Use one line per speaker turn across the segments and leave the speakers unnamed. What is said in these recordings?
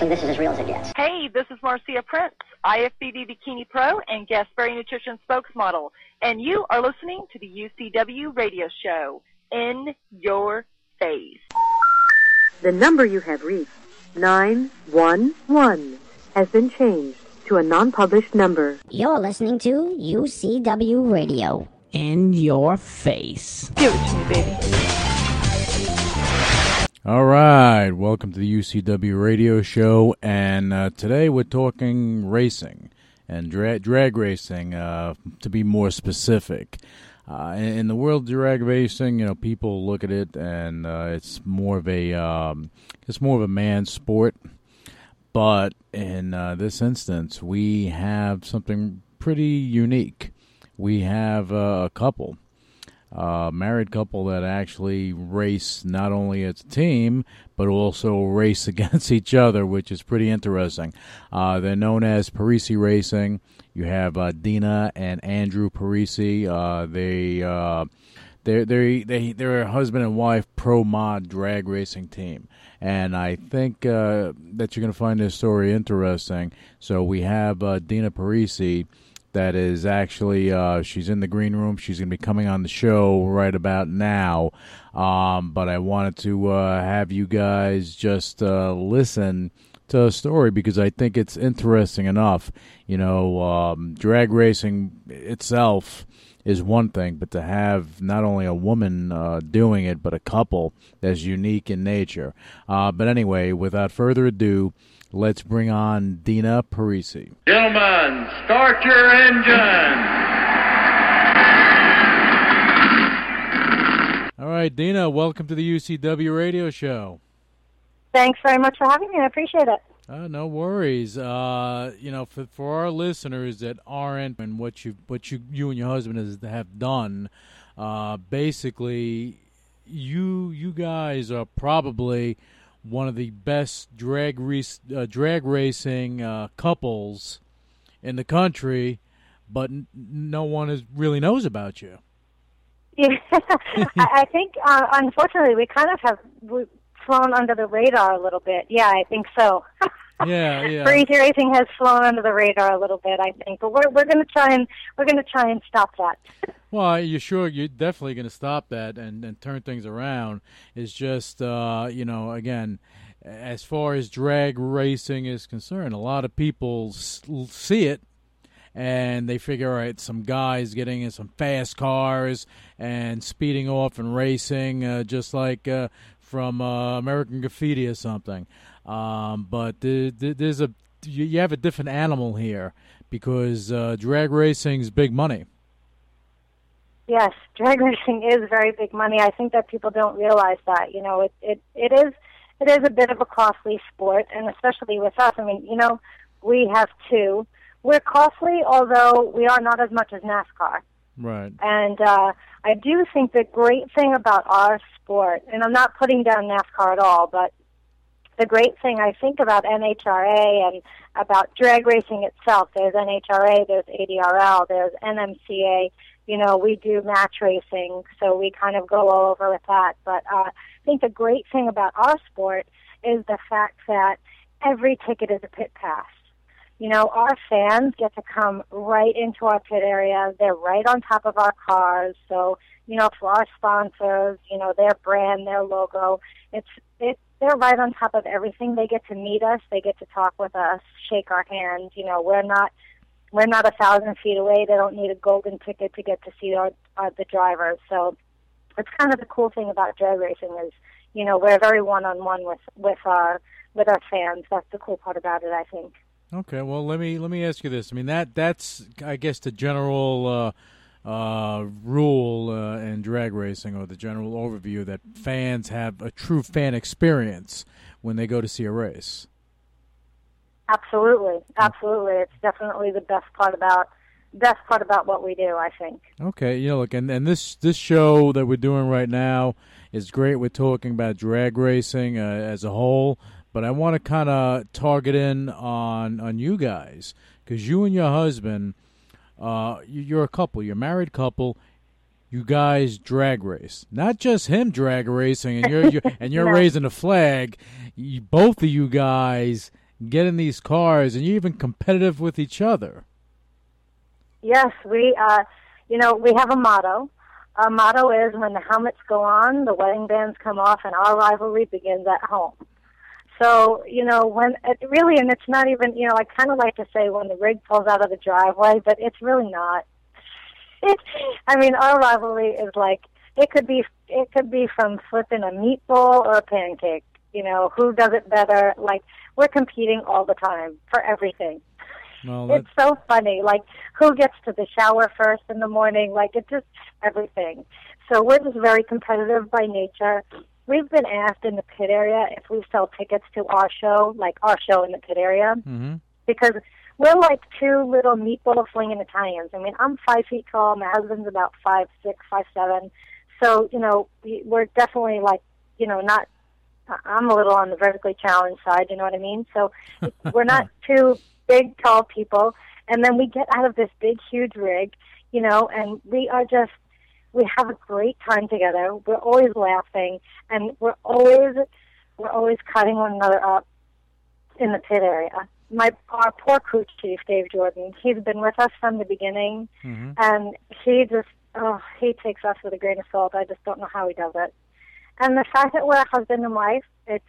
actually, this is as real as it gets.
Hey, this is Marcia Prince, IFBB Bikini Pro and Guest Berry Nutrition spokesmodel, and you are listening to the UCW radio show, In Your Face.
The number you have reached, 911, has been changed to a non-published number.
You're listening to UCW Radio.
In your face.
Give it to me, baby.
All right, welcome to the UCW radio show, and uh, today we're talking racing and dra- drag racing, uh, to be more specific. Uh, in, the world of drag racing, you know, people look at it and uh, it's more of a um, it's more of a man's sport. But in uh, this instance, we have something pretty unique. We have uh, a couple uh, married couple that actually race not only as a team but also race against each other, which is pretty interesting. Uh, they're known as Parise Racing. You have uh, Dina and Andrew Parise. Uh, they uh, they're they they they're a husband and wife pro mod drag racing team, and I think uh, that you're going to find this story interesting. So we have uh, Dina Parise that is actually uh, she's in the green room. She's going to be coming on the show right about now. Um, but I wanted to uh, have you guys just uh, listen to a story because I think it's interesting enough. You know, um, drag racing itself is one thing, but to have not only a woman uh, doing it, but a couple that's unique in nature. Uh, but anyway, without further ado, let's bring on Dina Parise.
Gentlemen, start your engine.
All right, Dina, welcome to the UCW radio show.
Thanks very much for having me. I appreciate it.
Uh, no worries. Uh, you know, for for our listeners that aren't and what you what you you and your husband has, have done, uh, basically, you you guys are probably one of the best drag race, uh, drag racing uh, couples in the country, but n- no one is, really knows about you.
Yeah, I, think uh, unfortunately we kind of have flown under the radar a little bit. Yeah, I think so.
Yeah, yeah.
Parise racing has flown under the radar a little bit, I think, but we're we're going to try and we're going to try and stop that.
Well, you're sure you're definitely going to stop that and, and turn things around. It's just, uh, you know, again, as far as drag racing is concerned, a lot of people see it and they figure, all right, some guys getting in some fast cars and speeding off and racing, uh, just like uh, from uh, American Graffiti or something. Um, but th- th- there's a you you have a different animal here because uh, drag racing is big money.
Yes, drag racing is very big money. I think that people don't realize that. You know, it it it is it is a bit of a costly sport, and especially with us. I mean, you know, we have two. We're costly, although we are not as much as NASCAR.
Right.
And uh, I do think the great thing about our sport, and I'm not putting down NASCAR at all, but the great thing I think about NHRA and about drag racing itself, there's NHRA, there's ADRL, there's NMCA. You know, we do match racing, so we kind of go all over with that. But uh, I think the great thing about our sport is the fact that every ticket is a pit pass. You know, our fans get to come right into our pit area. They're right on top of our cars. So, you know, for our sponsors, you know, their brand, their logo, it's it they're right on top of everything. They get to meet us, they get to talk with us, shake our hands. You know, we're not we're not a thousand feet away. They don't need a golden ticket to get to see our, our the drivers. So it's kind of the cool thing about drag racing is, you know, we're very one on one with with our with our fans. That's the cool part about it, I think.
Okay, well let me let me ask you this. I mean that that's I guess the general uh, uh, rule uh, in drag racing or the general overview that fans have a true fan experience when they go to see a race.
Absolutely, absolutely. It's definitely the best part about best part about what we do. I think.
Okay, you know, look, and, and this this show that we're doing right now is great. We're talking about drag racing uh, as a whole, but I want to kind of target in on on you guys because you and your husband, uh, you- you're a couple, you're a married couple. You guys drag race, not just him drag racing, and you're, you're and you're
No.
raising a flag. You, both of you guys get in these cars, and you're even competitive with each other.
Yes, we, uh, you know, we have a motto. Our motto is when the helmets go on, the wedding bands come off, and our rivalry begins at home. So, you know, when it really, and it's not even, you know, I kind of like to say when the rig pulls out of the driveway, but it's really not. I mean, our rivalry is like it could be it could be from flipping a meatball or a pancake. You know, who does it better? Like we're competing all the time for everything.
Well, that,
It's so funny. Like who gets to the shower first in the morning? Like it's just everything. So we're just very competitive by nature. We've been asked in the pit area if we sell tickets to our show, like our show in the pit area,
hmm
because we're like two little meatball flinging Italians. I mean, I'm five feet tall. My husband's about five six, five seven. So you know, we- we're definitely like, you know, not. I'm a little on the vertically challenged side. You know what I mean? So we're not two big, tall people. And then we get out of this big, huge rig, you know, and we are just we have a great time together. We're always laughing, and we're always we're always cutting one another up in the pit area. My our poor crew chief, Dave Jordan, he's been with us from the beginning,
hmm
and he just oh he takes us with a grain of salt. I just don't know how he does it. And the fact that we're a husband and wife, it's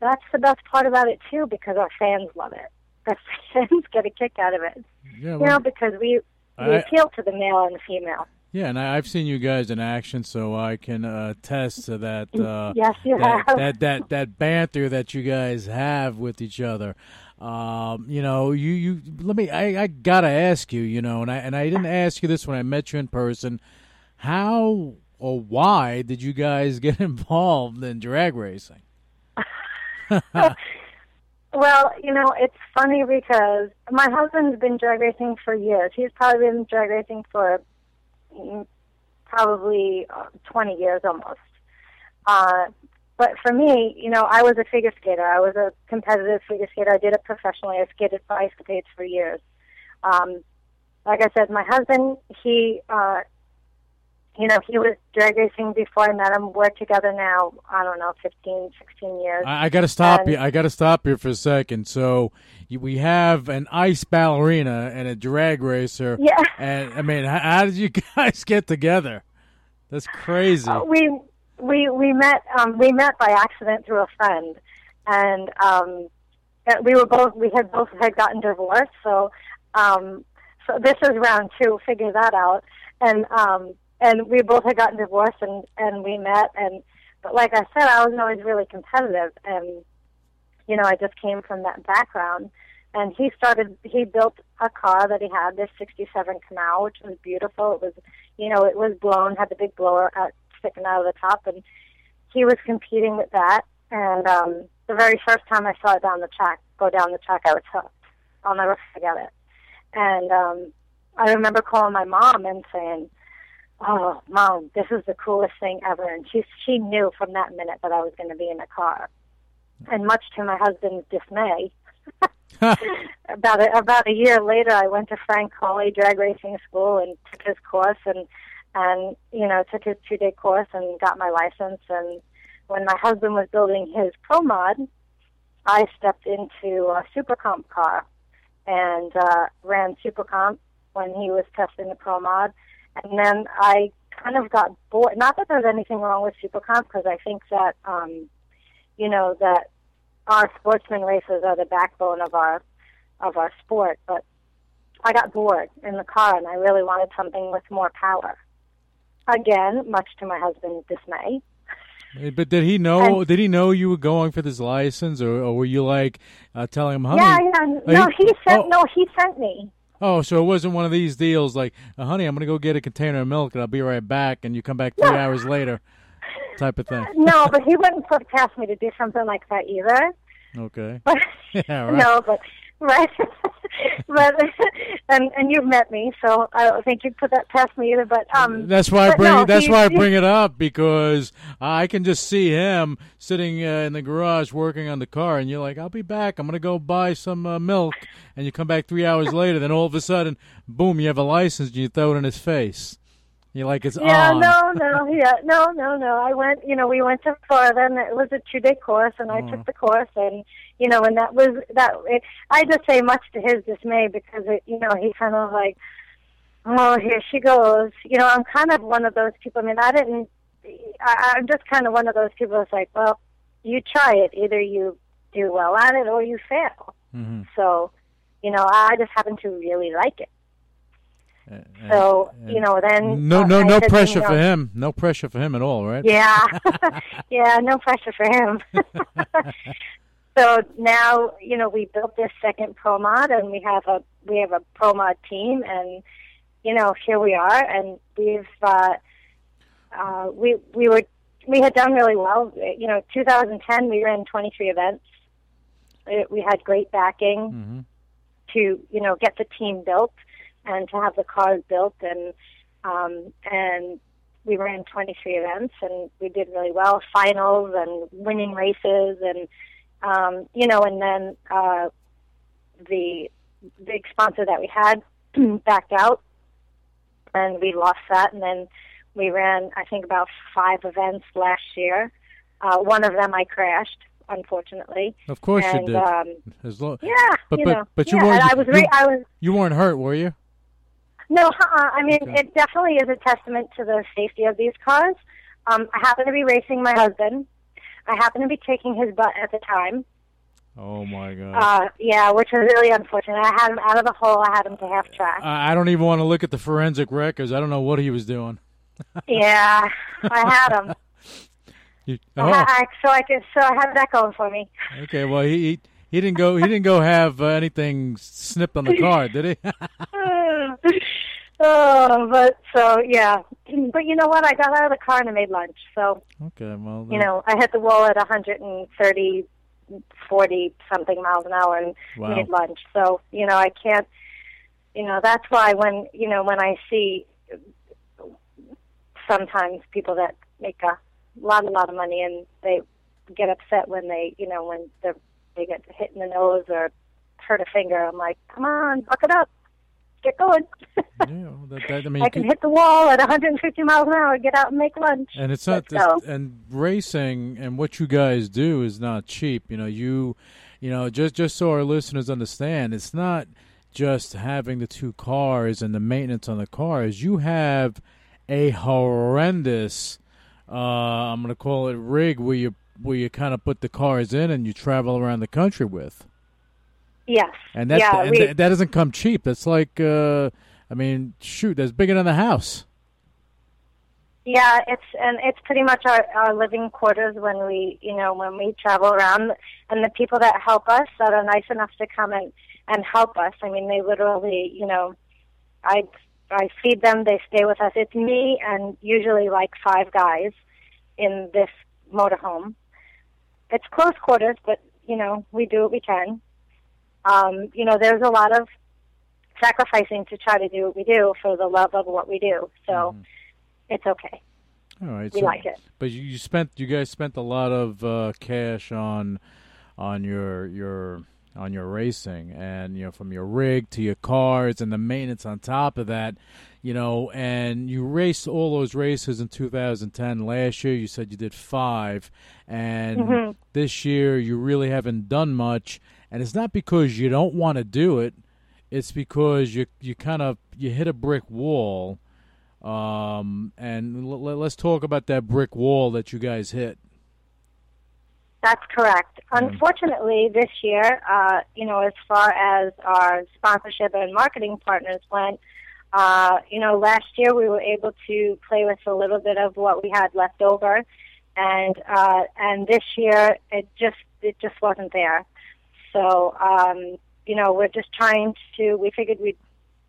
that's the best part about it too, because our fans love it. The fans get a kick out of it,
Yeah,
you know, because we we
I-
appeal to the male and the female.
Yeah, and I, I've seen you guys in action, so I can uh, attest to that. Uh,
yes, you
that,
have.
that that that banter that you guys have with each other. Um, you know, you you let me. I, I gotta ask you. You know, and I and I didn't ask you this when I met you in person. How or why did you guys get involved in drag racing?
Well, you know, it's funny because my husband's been drag racing for years. He's probably been drag racing for mm, probably uh, 20 years almost. Uh, but for me, you know, I was a figure skater. I was a competitive figure skater. I did it professionally. I skated for ice skates for years. Um, like I said, my husband, he, uh, you know, he was drag racing before I met him. We're together now, I don't know, 15, 16 years.
I, I got to stop
And-
you. I got to stop you for a second. So we have an ice ballerina and a drag racer.
yeah.
And I mean, how, how did you guys get together? That's crazy.
Uh, we we we met um, we met by accident through a friend, and um, uh, we were both we had both had gotten divorced. So um, so this is round two. Figure that out. And um, and we both had gotten divorced, and and we met. And but like I said, I was always really competitive, and you know I just came from that background. And he started. He built a car that he had, this '67 Canal, which was beautiful. It was you know, it was blown, had the big blower out, sticking out of the top, and he was competing with that. And um, the very first time I saw it down the track, go down the track, I was hooked. I'll never forget it. And um, I remember calling my mom and saying, "Oh, mom, this is the coolest thing ever." And she she knew from that minute that I was going to be in a car. And much to my husband's dismay, about a, about a year later, I went to Frank Hawley drag racing school and took his course and and you know took his two day course and got my license. And when my husband was building his pro mod, I stepped into a super comp car and uh, ran super comp when he was testing the pro mod. And then I kind of got bored. Not that there's anything wrong with super comp because I think that um, you know that our sportsman races are the backbone of our of our sport, but I got bored in the car and I really wanted something with more power. Again, much to my husband's dismay.
But did he know?
And-
did he know you were going for this license, or, or were you like uh, telling him, "Honey"?
yeah, yeah.
Oh,
No,
he-
he sent
oh.
no, he sent me.
Oh, so it wasn't one of these deals like, uh, "Honey, I'm going to go get a container of milk and I'll be right back," and you come back three
No.
hours later, type of thing.
No, but he wouldn't put past me to do something like that either.
Okay.
But
Yeah, right.
no, but right. but and and you've met me, so I don't think you'd put that past me either. But um,
That's why I bring.
no,
that's why I bring it up because I can just see him sitting uh, in the garage working on the car, and you're like, "I'll be back. I'm gonna go buy some uh, milk," and you come back three hours later. Then all of a sudden, boom! You have a license, and you throw it in his face. You like it's
Yeah,
on.
no, no, yeah, no, no, no. I went, you know, we went to Florida, and it was a two-day course, and I took the course, and you know, and that was that. It, I just say much to his dismay because it, you know, he kind of like, oh, here she goes. You know, I'm kind of one of those people. I mean, I didn't. I, I'm just kind of one of those people that's like, well, you try it. Either you do well at it or you fail.
Mhm.
So, you know, I just happen to really like it.
And-
So,
and-
you know, then
no,
uh,
no, no pressure for him. No pressure for him at all, right?
Yeah, yeah, no pressure for him. so now, you know, we built this second pro mod, and we have a we have a pro mod team, and you know, here we are, and we've uh, uh, we we were we had done really well. You know, 2010 we ran 23 events. It, we had great backing
hmm
to you know get the team built and to have the cars built. And um, and we ran 23 events and we did really well finals and winning races and um, you know and then uh, the big sponsor that we had backed out and we lost that. And then we ran I think about five events last year. Uh, one of them I crashed unfortunately.
Of course
and
you did.
um,
As long,
yeah
But-
you
but-
know.
but you
yeah,
weren't-
I was
you-
I was
you weren't hurt, were you?
No, uh-uh. I mean,
Okay.
it definitely is a testament to the safety of these cars. Um, I happen to be racing my husband. I happen to be taking his butt at the time.
Oh my God.
Uh, yeah, which was really unfortunate. I had him out of the hole. I had him to half track.
I I don't even want to look at the forensic records. I don't know what he was doing.
yeah, I had him.
You-
I,
oh,
I, so I could, so I had that going for me.
okay. Well, he, he he didn't go. He didn't go have uh, anything snipped on the card, did he?
oh, but so yeah. But you know what? I got out of the car and I made lunch. So
okay. Well,
you know, I hit the wall at 130, 40 something miles an hour and
Wow.
made lunch. So, you know, I can't, you know, that's why when, you know, when I see sometimes people that make a lot, a lot of money and they get upset when they, you know, when they're, they get hit in the nose or hurt a finger, I'm like, come on, buck it up. Get going.
yeah, that, that, I mean,
I can hit the wall at 150 miles an hour, get out and make lunch.
and it's not
Let's
and racing and what you guys do is not cheap you know you you know just just so our listeners understand it's not just having the two cars and the maintenance on the cars you have a horrendous uh i'm going to call it rig where you where you kind of put the cars in and you travel around the country with
Yes.
and that
yeah,
and
we,
that, that doesn't come cheap that's like uh i mean shoot that's bigger than the house
Yeah, it's and it's pretty much our, our living quarters when we, you know, when we travel around, and the people that help us that are nice enough to come and and help us. I mean, they literally, you know, I I feed them, they stay with us. It's me and usually like five guys in this motorhome. It's close quarters, but you know, we do what we can. Um, you know, there's a lot of sacrificing to try to do what we do for the love of what we do. So it's okay.
all right
We
so-
like it.
But you, spent you guys spent a lot of uh, cash on on your your on your racing and you know from your rig to your cars and the maintenance on top of that you know and you raced all those races in 2010 last year you said you did 5 and
Mhm.
this year you really haven't done much and it's not because you don't want to do it it's because you you kind of you hit a brick wall um, and l- let's talk about that brick wall that you guys hit.
That's correct. Unfortunately, this year, uh, you know, as far as our sponsorship and marketing partners went, uh, you know, last year we were able to play with a little bit of what we had left over, and uh, and this year it just it just wasn't there. So, um, you know, we're just trying to. We figured we'd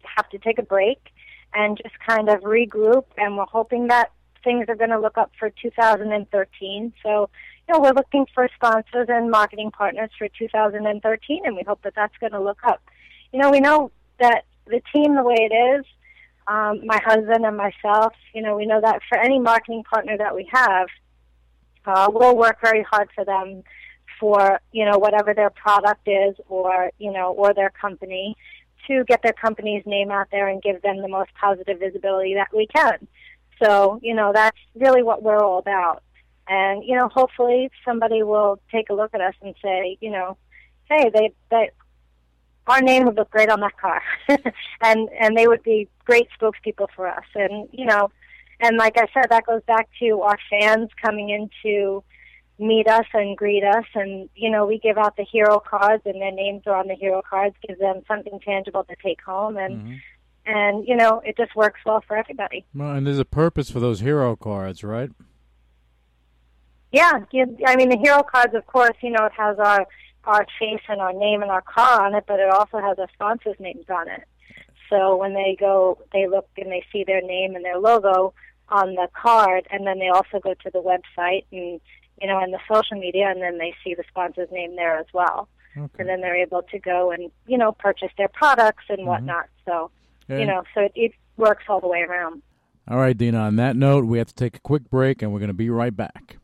have to take a break and just kind of regroup, and we're hoping that things are going to look up for 2013. So you know, we're looking for sponsors and marketing partners for 2013, and we hope that that's going to look up. You know, we know that the team, the way it is, um, my husband and myself, you know, we know that for any marketing partner that we have, uh, we'll work very hard for them for, you know, whatever their product is or, you know, or their company to get their company's name out there and give them the most positive visibility that we can. So, you know, that's really what we're all about. And, you know, hopefully somebody will take a look at us and say, you know, hey, they, they, our name would look great on that car. and, and they would be great spokespeople for us. And, you know, and like I said, that goes back to our fans coming in to meet us and greet us. And, you know, we give out the hero cards and their names are on the hero cards, give them something tangible to take home. And,
Mhm.
and, you know, it just works well for everybody.
Well, and there's a purpose for those hero cards, right?
Yeah, I mean the hero cards. Of course, you know it has our our face and our name and our car on it, but it also has our sponsors' names on it. So when they go, they look and they see their name and their logo on the card, and then they also go to the website and you know and the social media, and then they see the sponsor's name there as well.
Okay.
And then they're able to go and you know purchase their products and mm-hmm. whatnot. So you know, so it, it works all the way around.
All right, Dina. On that note, we have to take a quick break, and we're going to be right back.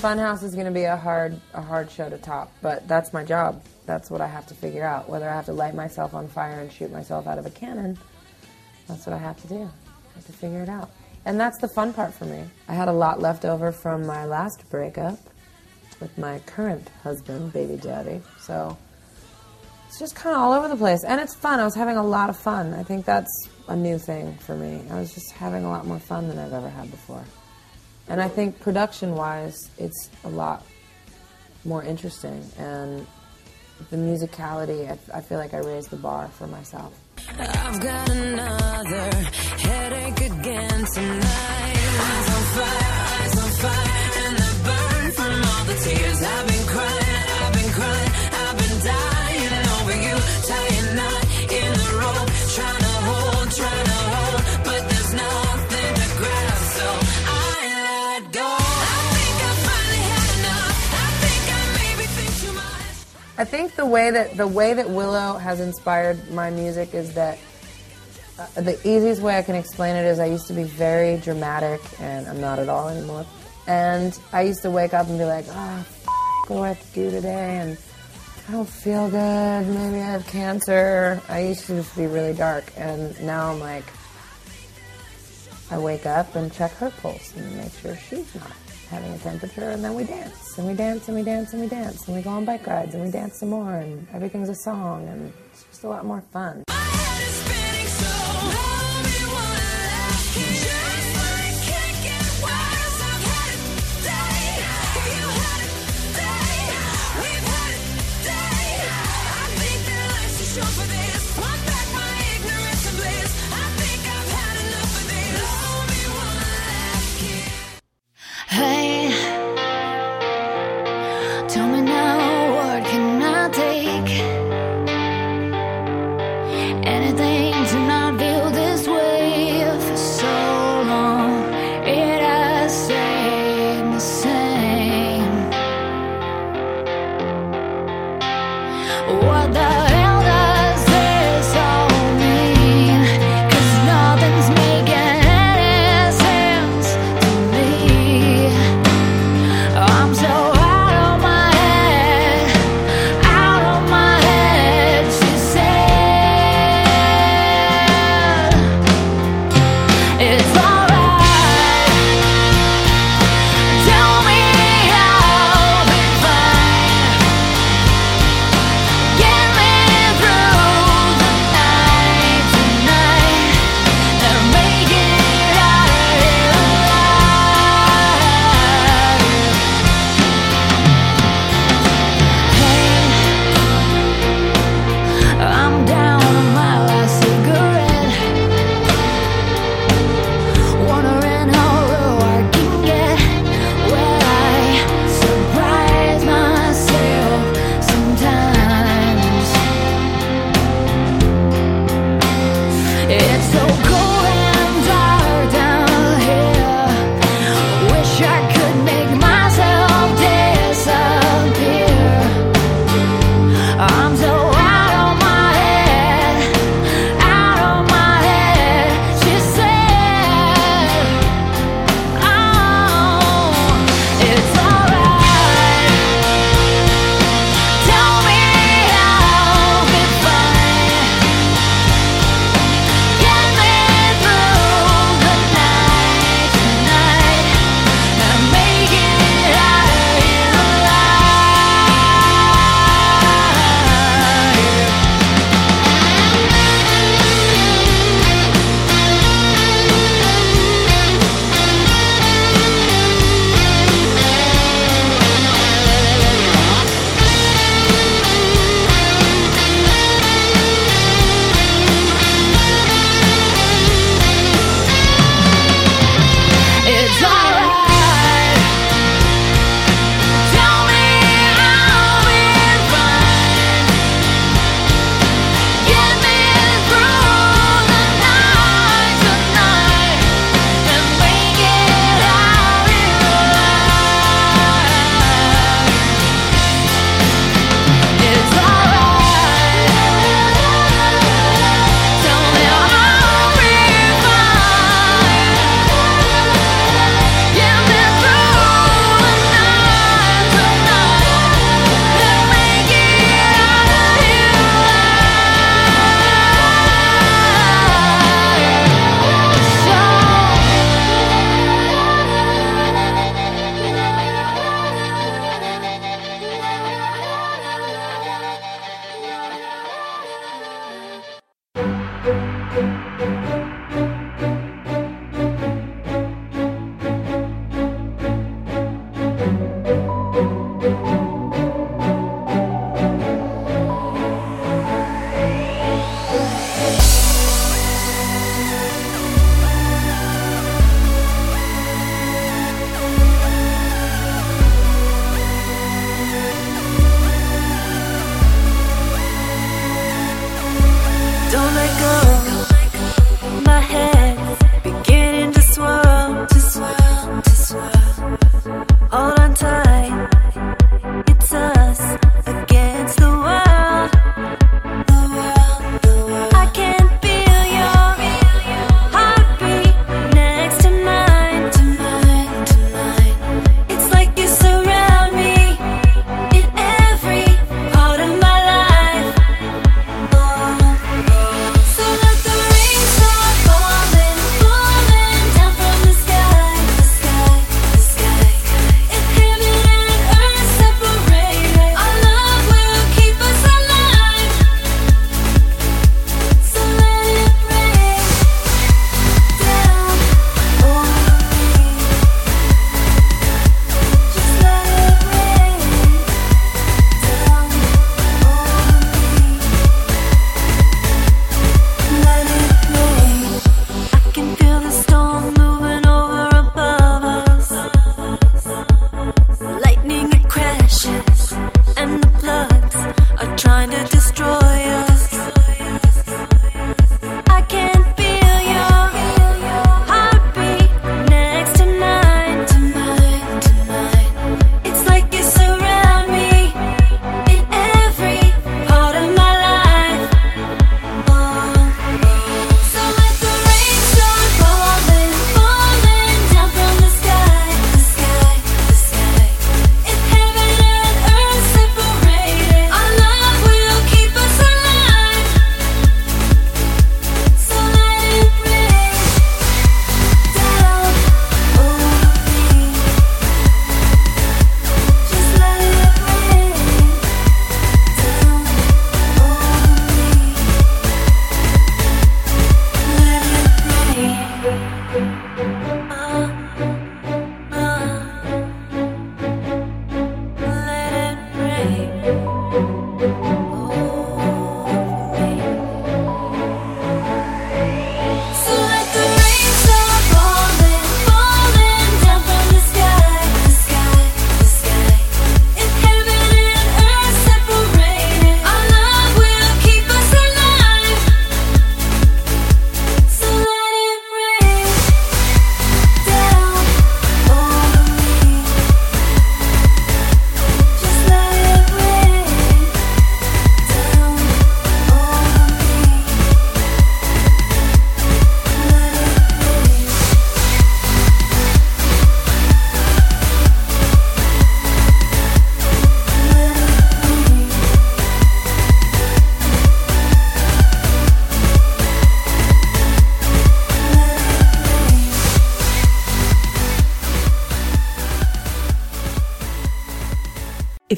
Funhouse is going to be a hard, a hard show to top, but that's my job. That's what I have to figure out. Whether I have to light myself on fire and shoot myself out of a cannon, that's what I have to do. I have to figure it out. And that's the fun part for me. I had a lot left over from my last breakup with my current husband, baby daddy. So it's just kind of all over the place. And it's fun. I was having a lot of fun. I think that's a new thing for me. I was just having a lot more fun than I've ever had before. And I think production wise, it's a lot more interesting. And the musicality, I, I feel like I raised the bar for myself.
I've got another headache again tonight. Eyes on fire, eyes on fire, and burn from all the tears I've been crying, I think
the way that the way that Willow has inspired my music is that uh, the easiest way I can explain it is I used to be very dramatic, and I'm not at all anymore. And I used to wake up and be like, "Ah, f- what do I have to do today?" And I don't feel good. Maybe I have cancer. I used to just be really dark, and now I'm like, I wake up and check her pulse and make sure she's not having a temperature, and then we dance, and we dance, and we dance, and we dance, and we go on bike rides, and we dance some more, and everything's a song, and it's just a lot more fun.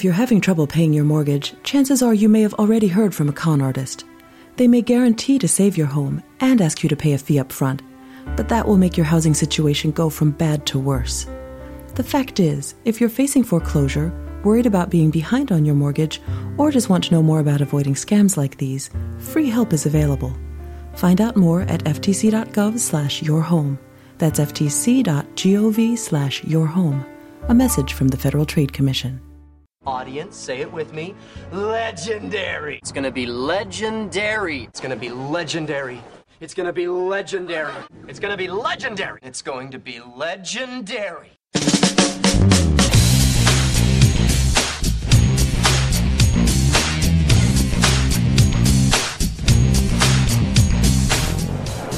If
you're having trouble paying your mortgage, chances are you may have already heard from a con artist. They may guarantee to save your home and ask you to pay a fee up front, but that will make your housing situation go from bad to worse. The fact is, if you're facing foreclosure, worried about being behind on your mortgage, or just want to know more about avoiding scams like these, free help is available. Find out more at ftc.gov slash. That's ftc.gov slash. A message from the Federal Trade Commission.
Audience, say it with me. Legendary. It's gonna be legendary. It's gonna be legendary. It's gonna be legendary. It's gonna be legendary. It's going to be legendary.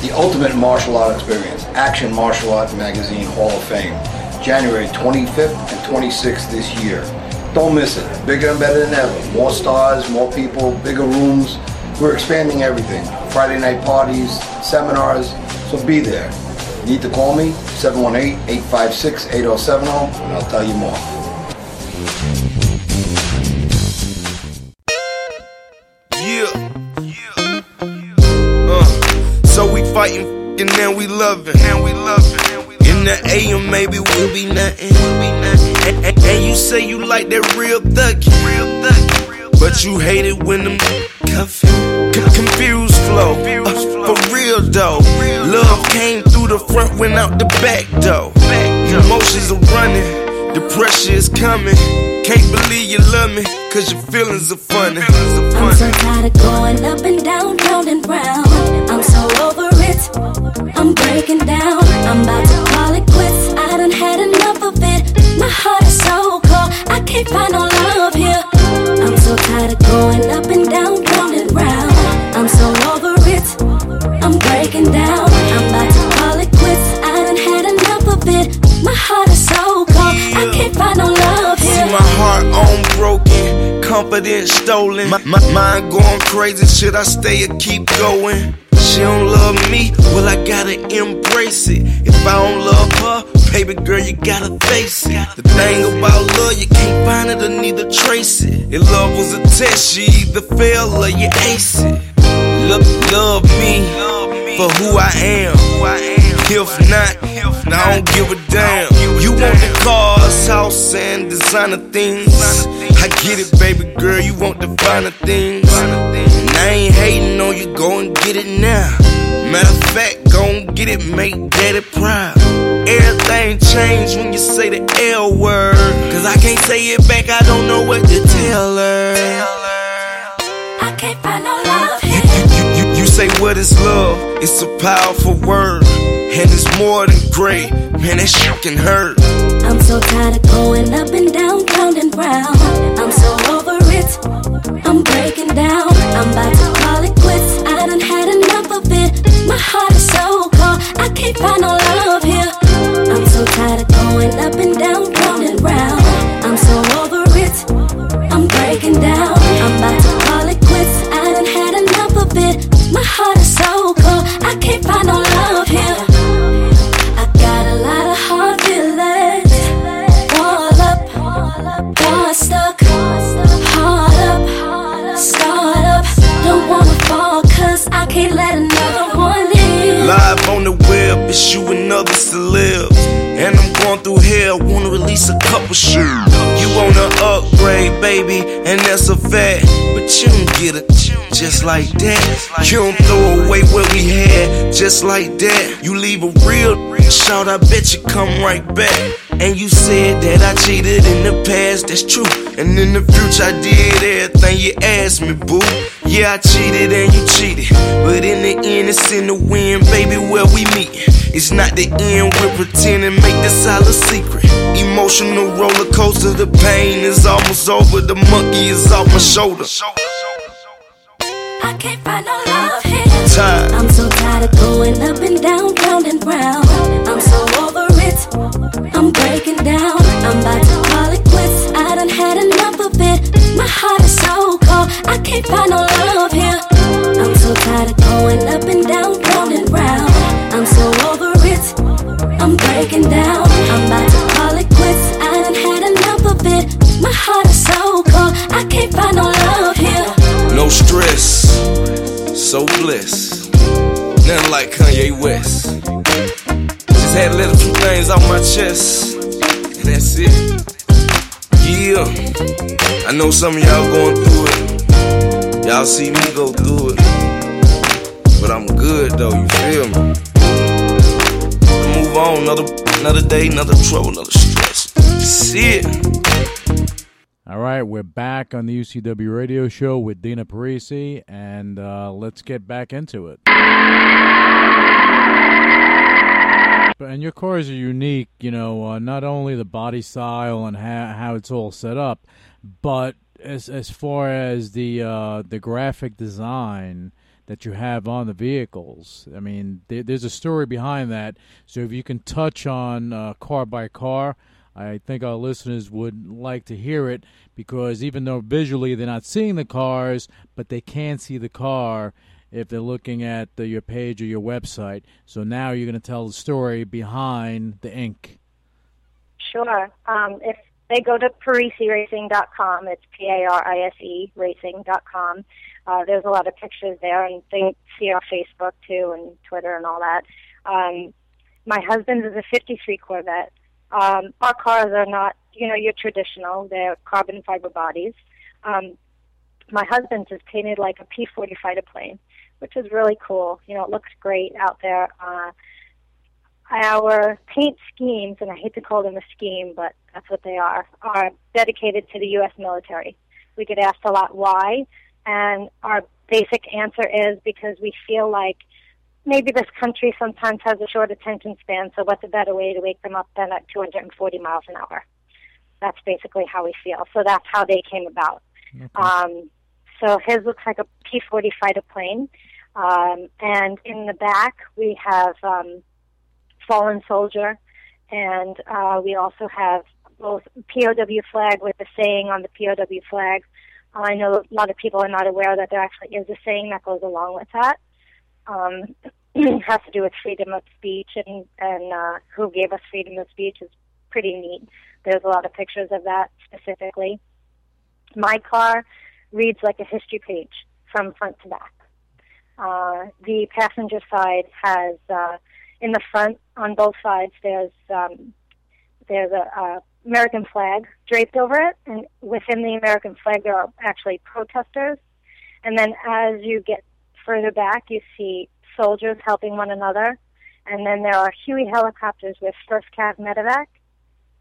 The Ultimate Martial Art Experience, Action Martial Art Magazine Hall of Fame, January 25th and 26th this year. Don't miss it. Bigger and better than ever. More stars, more people, bigger rooms. We're expanding everything. Friday night parties, seminars, so be there. Need to call me, 718-856-8070, and I'll tell you more.
Yeah. Uh, so we fight fucking and we loving. And we loving. In the AM, maybe we'll be nothing. And, and, you say you like that real thug, Real thuggy. But you hate it when them cuffin'. C- confused flow. Uh, for real though. Love came through the front, went out the back though. Emotions are running. The pressure is coming. Can't believe you love me, cause your feelings are funny.
I'm so tired of going up and down, round and round. Find no love here. I'm so tired of going up and down, round and round. I'm so over it. I'm breaking down. I'm about to call it quits. I done had enough of it. My heart is so cold. I can't find no love here.
See my heart on broken, confidence stolen. My, my mind going crazy. Should I stay or keep going? She don't love me, well I gotta embrace it. If I don't love her, baby girl, you gotta face it. The thing about love, you can't find it or neither trace it. If love was a test, you either fail or you ace it. Look, love me for who I am. If not, I don't give a damn. You want the cars, house, and designer things. I get it, baby girl. You want the finer things. And I ain't hating on you. Go and get it now. Matter of fact, get it, make daddy proud. Everything changed when you say the L word. Cause I can't say it back, I don't know what to tell her.
I can't find no love here.
You, you, you say what is love? It's a powerful word. And it's more than great. Man, that shit can hurt.
I'm so tired of going up and down, round and round. I'm so over it. I'm breaking down. I'm about to call it quits. I done had enough of it. My heart
like that. You don't throw away what we had just like that. You leave a real shout, I bet you come right back. And you said that I cheated in the past, that's true. And in the future, I did everything you asked me, boo. Yeah, I cheated and you cheated. But in the end, it's in the wind, baby, where we meet. It's not the end, we're pretending, make this all a secret. Emotional roller coaster, the pain is almost over, the monkey is off my shoulder.
I can't find no love here.
Tired.
I'm so tired of going up and down, round and round. I'm so over it. I'm breaking down. I'm about to call it quits. I done had enough of it. My heart is so cold. I can't find no love here. I'm so tired of going up and down, round and round. I'm so over it. I'm breaking down. Had
a few things off my chest, and that's it. Yeah, I know some of y'all going through it. Y'all see me go through it, but I'm good though. You feel me? Move on, another another day, another trouble, another stress. See it.
All right, we're back on the UCW radio show with Dina Parise, and uh, let's get back into it. And your cars are unique, you know, uh, not only the body style and how, how it's all set up, but as as far as the uh, the graphic design that you have on the vehicles. I mean, there, there's a story behind that. So if you can touch on uh, car by car, I think our listeners would like to hear it because even though visually they're not seeing the cars, but they can see the car if they're looking at the, your page or your website. So now you're going to tell the story behind the ink.
Sure. Um, if they go to PariseRacing.com, it's P A R I S E racing.com, Uh, there's a lot of pictures there, and they see our Facebook too, and Twitter and all that. Um, my husband is a '53 Corvette. Um, our cars are not, you know, your traditional. They're carbon fiber bodies. Um, my husband's is painted like a P-40 fighter plane, which is really cool. You know, it looks great out there. Uh, our paint schemes, and I hate to call them a scheme, but that's what they are, are dedicated to the U.S. military. We get asked a lot why, and our basic answer is because we feel like maybe this country sometimes has a short attention span, so what's a better way to wake them up than at 240 miles an hour? That's basically how we feel. So that's how they came about. Um, so his looks like a P-40 fighter plane. Um, and in the back, we have um, fallen soldier, and uh, we also have both POW flag with the saying on the POW flag. I know a lot of people are not aware that there actually is a saying that goes along with that. Um, it has to do with freedom of speech and and uh, who gave us freedom of speech is pretty neat. There's a lot of pictures of that specifically. My car reads like a history page from front to back. Uh, the passenger side has uh, in the front on both sides there's um, there's a, a American flag draped over it, and within the American flag there are actually protesters. And then as you get further back, you see soldiers helping one another, and then there are Huey helicopters with First Cav Medevac,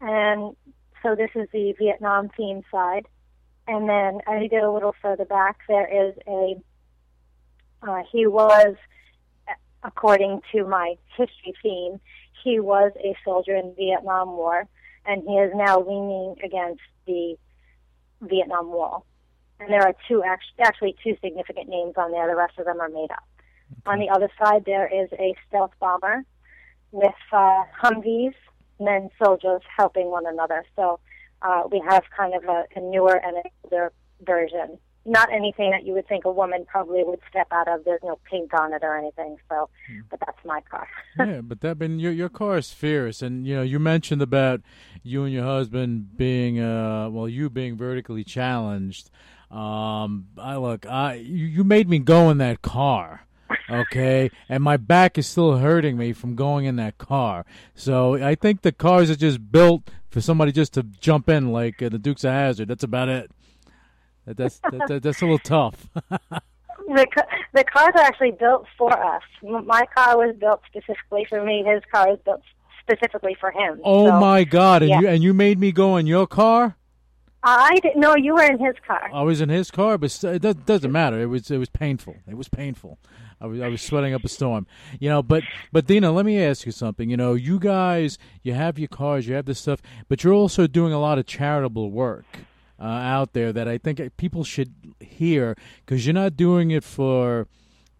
and so this is the Vietnam theme side. And then as you get a little further back, there is a uh, he was, according to my history theme, he was a soldier in the Vietnam War, and he is now leaning against the Vietnam Wall. And there are two actually two significant names on there. The rest of them are made up. On the other side, there is a stealth bomber with uh, Humvees men soldiers helping one another. So uh, we have kind of a, a newer and older version. Not anything that you would think a woman probably would step out of. There's no paint on it or anything. So, but that's my car.
yeah, but that been your your car is fierce, and you know you mentioned about you and your husband being uh well you being vertically challenged. Um, I look, I you, you made me go in that car. Okay, and my back is still hurting me from going in that car. So I think the cars are just built for somebody just to jump in, like uh, the Dukes of Hazzard. That's about it. That, that's that, that, that's a little tough.
the the cars are actually built for us. My car was built specifically for me. His car is built specifically for him.
oh
So,
my God! And
yeah.
you and you made me go in your car.
I didn't know you were in his car.
I was in his car, but it does, doesn't matter. It was it was painful. It was painful. I was I was sweating up a storm. You know, but but Dina, let me ask you something. You know, you guys, you have your cars, you have this stuff, but you're also doing a lot of charitable work uh, out there that I think people should hear because you're not doing it for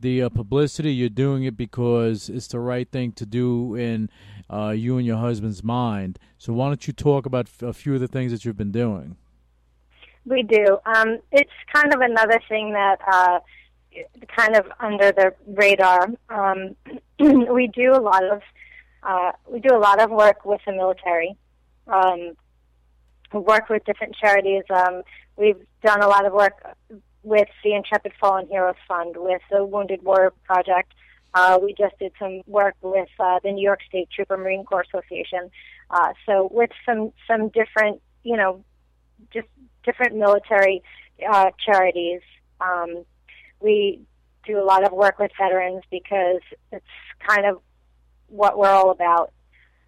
the uh, publicity. You're doing it because it's the right thing to do in uh, you and your husband's mind. So why don't you talk about a few of the things that you've been doing?
We do. Um, it's kind of another thing that uh, kind of under the radar. Um, we do a lot of uh, we do a lot of work with the military. Um, work with different charities. Um, we've done a lot of work with the Intrepid Fallen Heroes Fund, with the Wounded Warrior Project. Uh, we just did some work with uh, the New York State Trooper Marine Corps Association. Uh, so with some some different, you know, just different military uh, charities. Um, we do a lot of work with veterans because it's kind of what we're all about.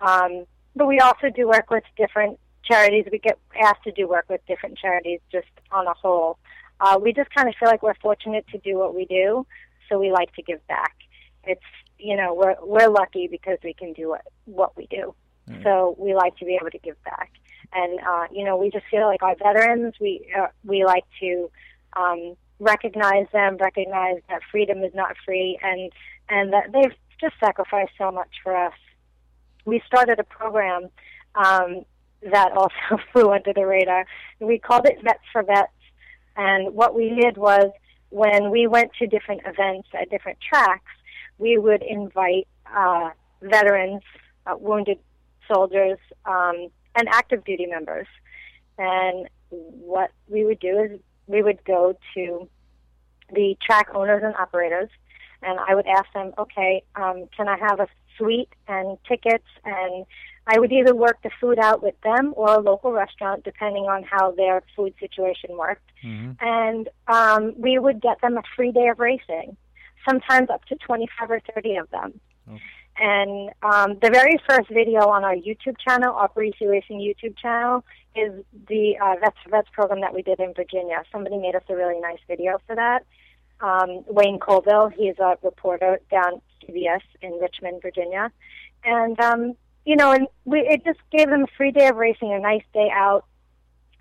Um, but we also do work with different charities. We get asked to do work with different charities just on a whole. Uh, we just kind of feel like we're fortunate to do what we do, so we like to give back. It's you know we're we're lucky because we can do what what we do. So we like to be able to give back, and uh, you know we just feel like our veterans we uh, we like to um, recognize them, recognize that freedom is not free, and and that they've just sacrificed so much for us. We started a program um, that also flew under the radar. We called it Vets for Vets, and what we did was when we went to different events at different tracks, we would invite uh, veterans, uh, wounded soldiers, um, and active duty members. And what we would do is we would go to the track owners and operators, and I would ask them, okay, um, can I have a suite and tickets? And I would either work the food out with them or a local restaurant, depending on how their food situation worked. And um, we would get them a free day of racing, sometimes up to 25 or 30 of them. And um, the very first video on our YouTube channel, our Parise Racing YouTube channel, is the uh, Vets for Vets program that we did in Virginia. Somebody made us a really nice video for that. Um, Wayne Colville, he's a reporter down CBS in Richmond, Virginia. And, um, you know, and we, it just gave them a free day of racing, a nice day out,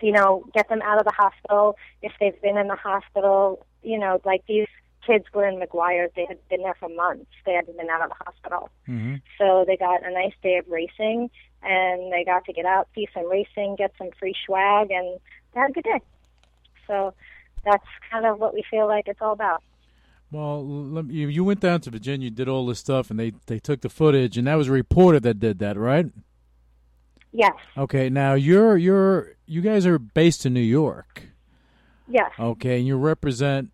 you know, get them out of the hospital if they've been in the hospital. You know, like these kids were in McGuire, they had been there for months. They hadn't been out of the hospital.
Mm-hmm.
So they got a nice day of racing and they got to get out, see some racing, get some free swag, and they had a good day. So that's kind of what we feel like it's all about.
Well, you, you went down to Virginia, did all this stuff, and they, they took the footage, and that was a reporter that did that, right?
Yes,
Okay, now you're you're you guys are based in New York.
yes.
Okay, and you represent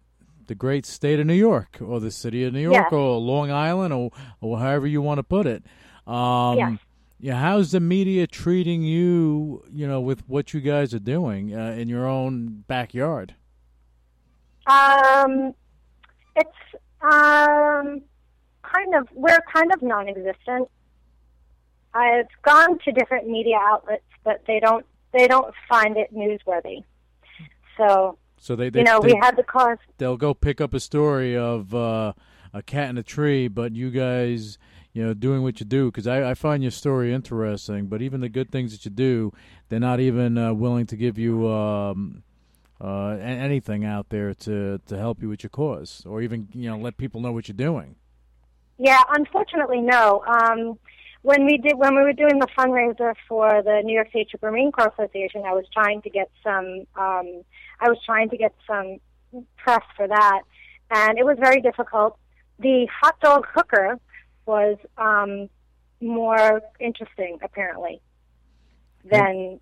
the great state of New York, or the city of New York,
Yes.
or Long Island, or or however you want to put it. Um,
Yes.
Yeah, how's the media treating you? You know, with what you guys are doing uh, in your own backyard.
Um, it's um, kind of we're kind of non-existent. I've gone to different media outlets, but they don't they don't find it newsworthy. So
So they, they
you know
they,
we had the cause.
they'll go pick up a story of uh, a cat in a tree, but you guys, you know, doing what you do. Because I, I find your story interesting, but even the good things that you do, they're not even uh, willing to give you um, uh, anything out there to to help you with your cause, or even you know let people know what you're doing.
Yeah, unfortunately, no. Um, when we did when we were doing the fundraiser for the New York State Trooper Marine Corps Association, I was trying to get some. Um, I was trying to get some press for that, and it was very difficult. The hot dog hooker was um, more interesting, apparently, than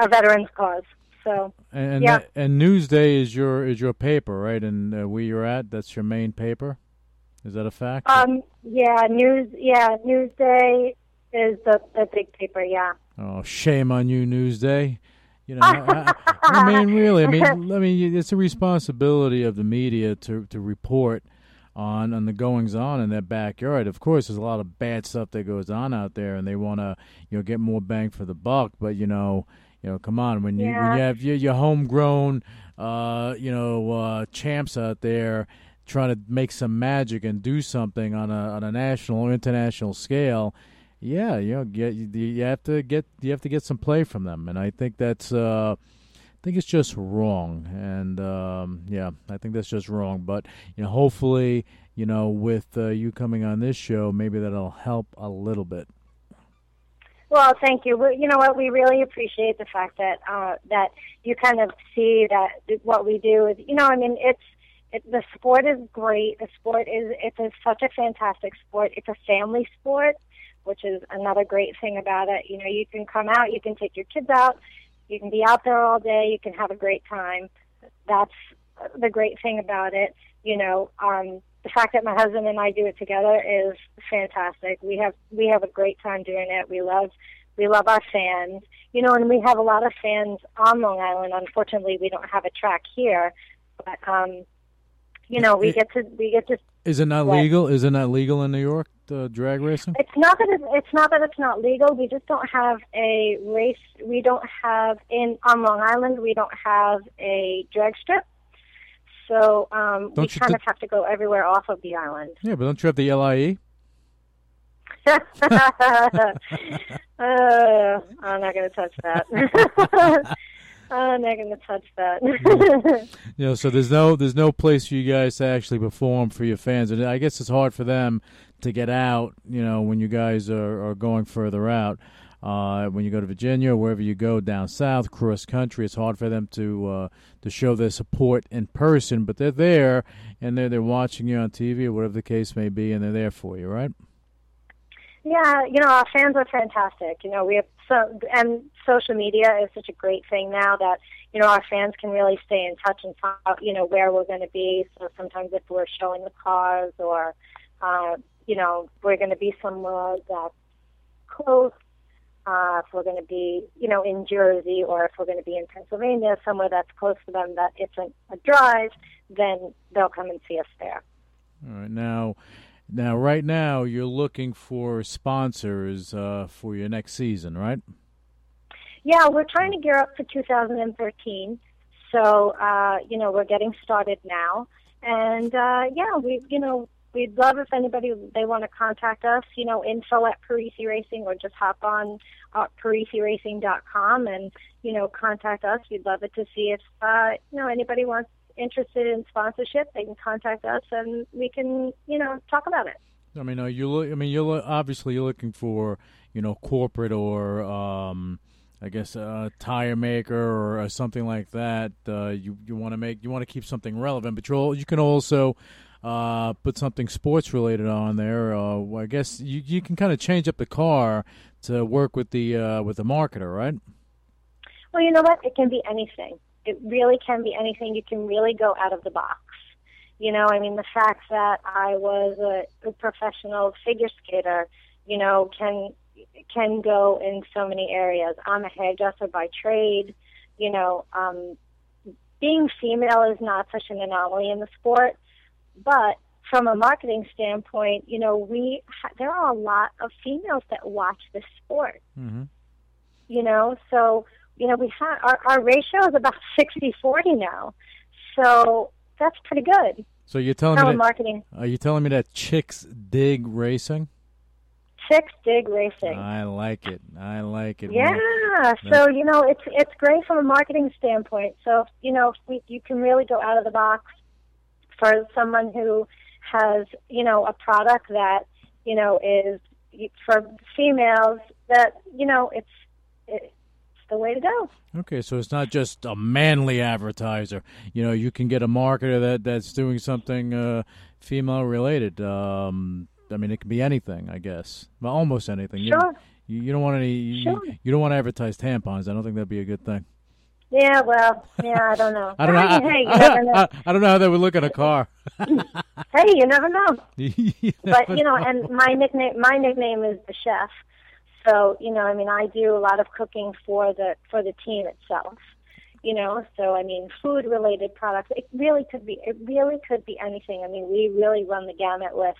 a veterans cause. So
And and,
Yeah.
that- and Newsday is your is your paper, right? And uh, where you're at, that's your main paper. Is that a fact?
Um, yeah, news. Yeah, Newsday is the the big paper. Yeah.
Oh, shame on you, Newsday. You know, I, I, mean, really, I mean, I mean, it's a responsibility of the media to to report on on the goings on in their backyard. Of course, there's a lot of bad stuff that goes on out there, and they want to you know get more bang for the buck. But you know, you know, come on, when you when you have your, your homegrown, uh, you know, uh, champs out there trying to make some magic and do something on a on a national or international scale yeah, you know, get, you, have to get you have to get some play from them, and I think that's uh, I think it's just wrong, and um, yeah, I think that's just wrong. But you know, hopefully, you know, with uh, you coming on this show, maybe that'll help a little bit.
Well, thank you. You know what? We really appreciate the fact that uh, that you kind of see that what we do is, you know, I mean, it's it, the sport is great. The sport is it's a, such a fantastic sport. It's a family sport, which is another great thing about it. You know, you can come out, you can take your kids out, you can be out there all day, you can have a great time. That's the great thing about it. You know, um, the fact that my husband and I do it together is fantastic. We have we have a great time doing it. We love we love our fans. You know, and we have a lot of fans on Long Island. Unfortunately, we don't have a track here, but um, you know, we get to we get to
Is it not
What?
legal? Is it not legal in New York, uh, drag racing?
It's not that it's, it's not that it's not legal. We just don't have a race. We don't have in on Long Island. We don't have a drag strip. So um, we kind
thi-
of have to go everywhere off of the island.
Yeah, but don't you have the? LIE?
uh, I'm not going to touch that. I'm not to touch that.
You know, so there's no there's no place for you guys to actually perform for your fans, and I guess it's hard for them to get out. You know, when you guys are, are going further out, uh, when you go to Virginia, wherever you go down south, cross country, it's hard for them to uh, to show their support in person. But they're there, and they're they're watching you on TV or whatever the case may be, and they're there for you, right?
Yeah, you know, our fans are fantastic. You know, we have so and social media is such a great thing now that you know our fans can really stay in touch and find out you know where we're going to be. So sometimes if we're showing the cars or uh, you know we're going to be somewhere that's close, uh, if we're going to be you know in Jersey or if we're going to be in Pennsylvania, somewhere that's close to them that isn't a drive, then they'll come and see us there.
All right, now, now, right now, you're looking for sponsors uh, for your next season, right?
Yeah, we're trying to gear up for 2013. So, uh, you know, we're getting started now. And, uh, yeah, we, you know, we'd love if anybody, they want to contact us, you know, info at Parise Racing or just hop on uh, pariseracing.com and, you know, contact us. We'd love it to see if, uh, you know, anybody wants interested in sponsorship, they can contact us and we can, you know, talk about it.
I mean, are you look? I mean, you're obviously you're looking for you know corporate or um, I guess a tire maker or uh, something like that. Uh, you you want to make you want to keep something relevant, but you you can also uh, put something sports related on there. Uh, I guess you you can kind of change up the car to work with the uh, with the marketer, right?
Well, you know what? It can be anything. It really can be anything. You can really go out of the box. You know, I mean, the fact that I was a, a professional figure skater, you know, can can go in so many areas. I'm a hairdresser by trade. You know, um, being female is not such an anomaly in the sport, but from a marketing standpoint, you know, we ha- there are a lot of females that watch this sport.
Mm-hmm.
You know, so you know we have our our ratio is about sixty forty now, so that's pretty good.
So you're telling me that,
marketing
Are you telling me that chicks dig racing?
Chicks dig racing.
I like it. I like it.
Yeah, so you know it's it's great from a marketing standpoint. So you know we, you can really go out of the box for someone who has you know a product that you know is for females that you know it's it's the way to go.
Okay, so it's not just a manly advertiser. You know, you can get a marketer that that's doing something uh, female related. Um, I mean, it can be anything, I guess. Well, almost anything. You-
Sure.
You, you don't want any. You,
Sure.
you don't want to advertise tampons. I don't think that'd be a good thing.
Yeah, well, yeah, I don't know.
I don't know.
Hey, hey, you never know.
I, I don't know how that would look in a car.
hey, you never know.
You
but you know,
know.
and my nickname my nickname is the chef. So you know, I mean, I do a lot of cooking for the for the team itself. You know, so I mean, food related products. It really could be. It really could be anything. I mean, we really run the gamut with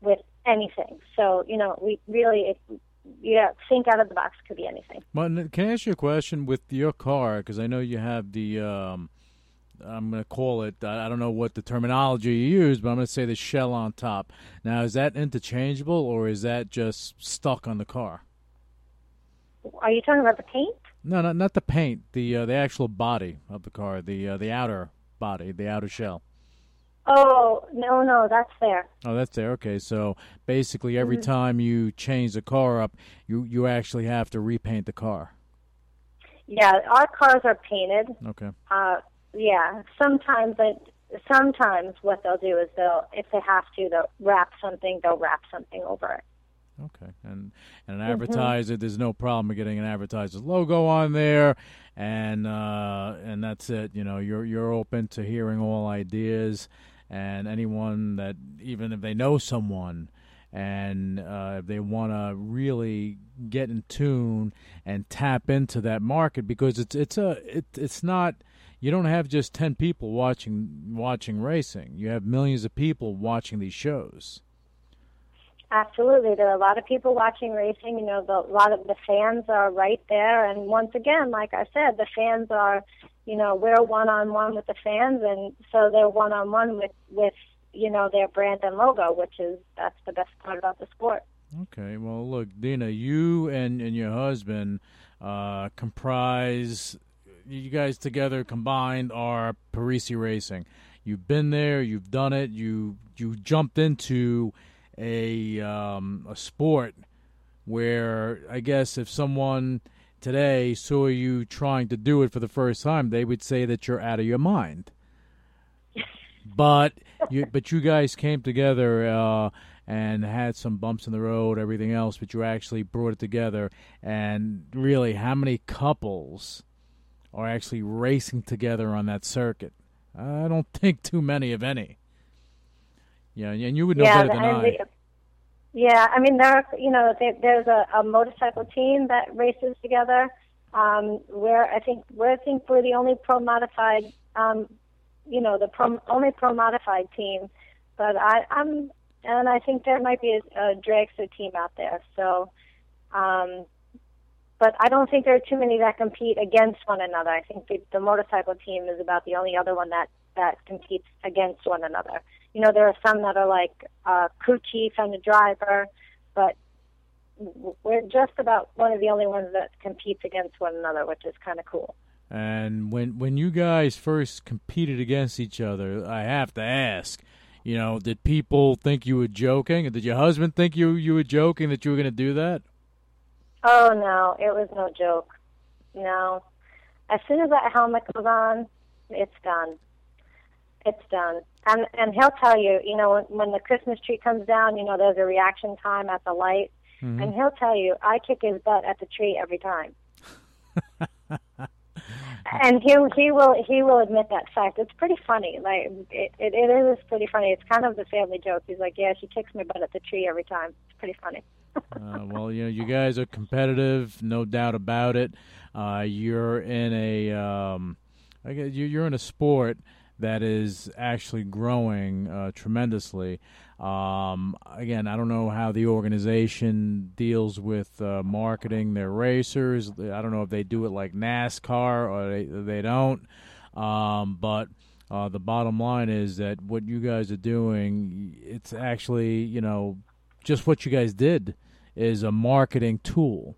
with anything. So you know, we really. It, yeah, think out of the box could be anything.
Martin, can I ask you a question with your car? Because I know you have the, um, I'm going to call it, I don't know what the terminology you use, but I'm going to say the shell on top. Now, is that interchangeable or is that just stuck on the car?
Are you talking about the paint?
No, not not the paint, the uh, the actual body of the car, the uh, the outer body, the outer shell.
Oh no, no, that's there.
Oh, that's there. Okay, so basically, every
Mhm.
time you change the car up, you you actually have to repaint the car.
Yeah, our cars are painted.
Okay.
Uh, yeah, sometimes it, sometimes what they'll do is they'll, if they have to, they'll wrap something. They'll wrap something over it.
Okay, and and an
Mhm.
advertiser, there's no problem getting an advertiser's logo on there, and uh, and that's it. You know, you're you're open to hearing all ideas, and anyone that even if they know someone, and uh, if they want to really get in tune and tap into that market, because it's it's a it, it's not. You don't have just ten people watching watching racing. You have millions of people watching these shows.
Absolutely, there are a lot of people watching racing. You know, the, a lot of the fans are right there, and once again, like I said, the fans are, you know, we're one on one with the fans, and so they're one on one with with you know their brand and logo, which is that's the best part about the sport.
Okay, well, look, Dina, you and, and your husband uh, comprise, you guys together combined are Parise Racing. You've been there, you've done it, you you jumped into a um, a sport where I guess if someone today saw you trying to do it for the first time, they would say that you're out of your mind. but you but you guys came together uh, and had some bumps in the road, everything else, but you actually brought it together. And really, how many couples are actually racing together on that circuit? I don't think too many, if any. Yeah, and you would know
yeah,
better than
and
I.
yeah, I mean, there are, you know, there, there's a, a motorcycle team that races together. Um, where I think where I think we're the only pro modified, um, you know, the pro, only pro modified team. But I, I'm, and I think there might be a, a dragster team out there. So, um, but I don't think there are too many that compete against one another. I think the, the motorcycle team is about the only other one that that competes against one another. You know, there are some that are like uh, crew chief and a driver, but we're just about one of the only ones that competes against one another, which is kind of cool.
And when when you guys first competed against each other, I have to ask, you know, did people think you were joking? Did your husband think you you were joking that you were going to do that?
Oh no, it was no joke. No, as soon as that helmet goes on, it's done. It's done. And and he'll tell you, you know, when, when the Christmas tree comes down, you know, there's a reaction time at the light,
Mhm.
and he'll tell you, I kick his butt at the tree every time. and he he will he will admit that fact. It's pretty funny. Like it, it it is pretty funny. It's kind of the family joke. He's like, yeah, she kicks my butt at the tree every time. It's pretty funny.
Uh, well, you know, you guys are competitive, no doubt about it. Uh, you're in a, um, I guess you- you're in a sport that is actually growing uh, tremendously. Um, again, I don't know how the organization deals with uh, marketing their racers. I don't know if they do it like NASCAR or they they don't. Um, but uh, the bottom line is that what you guys are doing, it's actually you know just what you guys did is a marketing tool.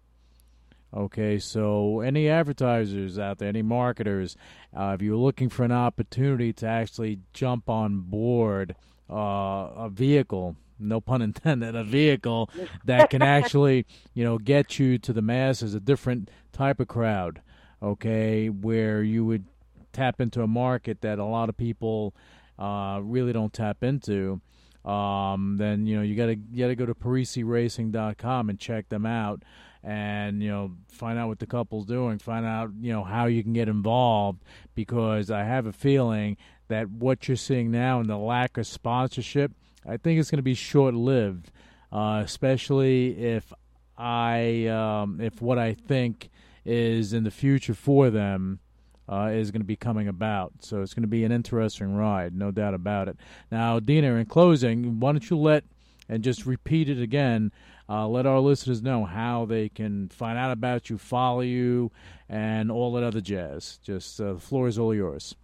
Okay, so any advertisers out there, any marketers, uh, if you're looking for an opportunity to actually jump on board uh, a vehicle, no pun intended, a vehicle that can actually, you know, get you to the masses, a different type of crowd, okay, where you would tap into a market that a lot of people uh, really don't tap into um, then you know you gotta you gotta go to PariseRacing.com and check them out, and you know find out what the couple's doing, find out you know how you can get involved, because I have a feeling that what you're seeing now and the lack of sponsorship, I think it's going to be short lived, uh, especially if I um, if what I think is in the future for them uh, is going to be coming about. So it's going to be an interesting ride, no doubt about it. Now, Dina, in closing, why don't you let and just repeat it again? Uh, let our listeners know how they can find out about you, follow you, and all that other jazz. Just uh, the floor is all yours.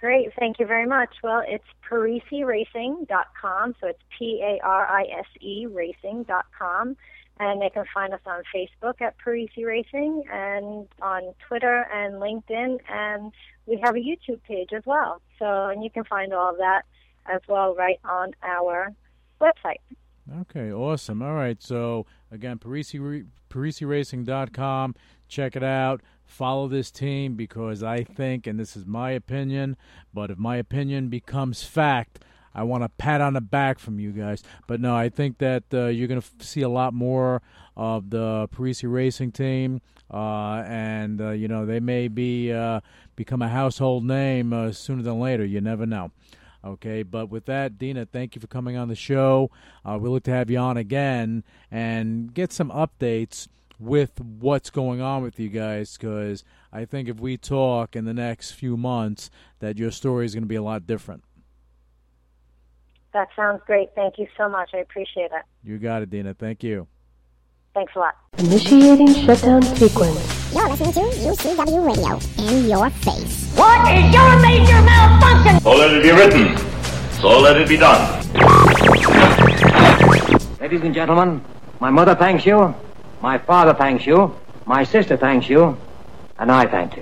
Great, thank you very much. Well, it's pariseracing.com, so it's P A R I S E racing.com. And they can find us on Facebook at Parise Racing and on Twitter and LinkedIn. And we have a YouTube page as well. So, and you can find all of that as well right on our website.
Okay, awesome. All right, so again, Parise, PariseRacing.com. Check it out. Follow this team because I think, and this is my opinion, but if my opinion becomes fact, I want a pat on the back from you guys. But no, I think that uh, you're going to f- see a lot more of the Parise Racing team, uh, and uh, you know they may be uh, become a household name uh, sooner than later. You never know. Okay, but with that, Dina, thank you for coming on the show. Uh, we look to have you on again and get some updates with what's going on with you guys because I think if we talk in the next few months, that your story is going to be a lot different.
That sounds great. Thank you so much. I appreciate it.
You got it, Dina. Thank you.
Thanks a lot.
Initiating shutdown sequence.
You're listening to UCW Radio. In your face.
What is your major malfunction?
So let it be written. So let it be done.
Ladies and gentlemen, my mother thanks you, my father thanks you, my sister thanks you, and I thank you.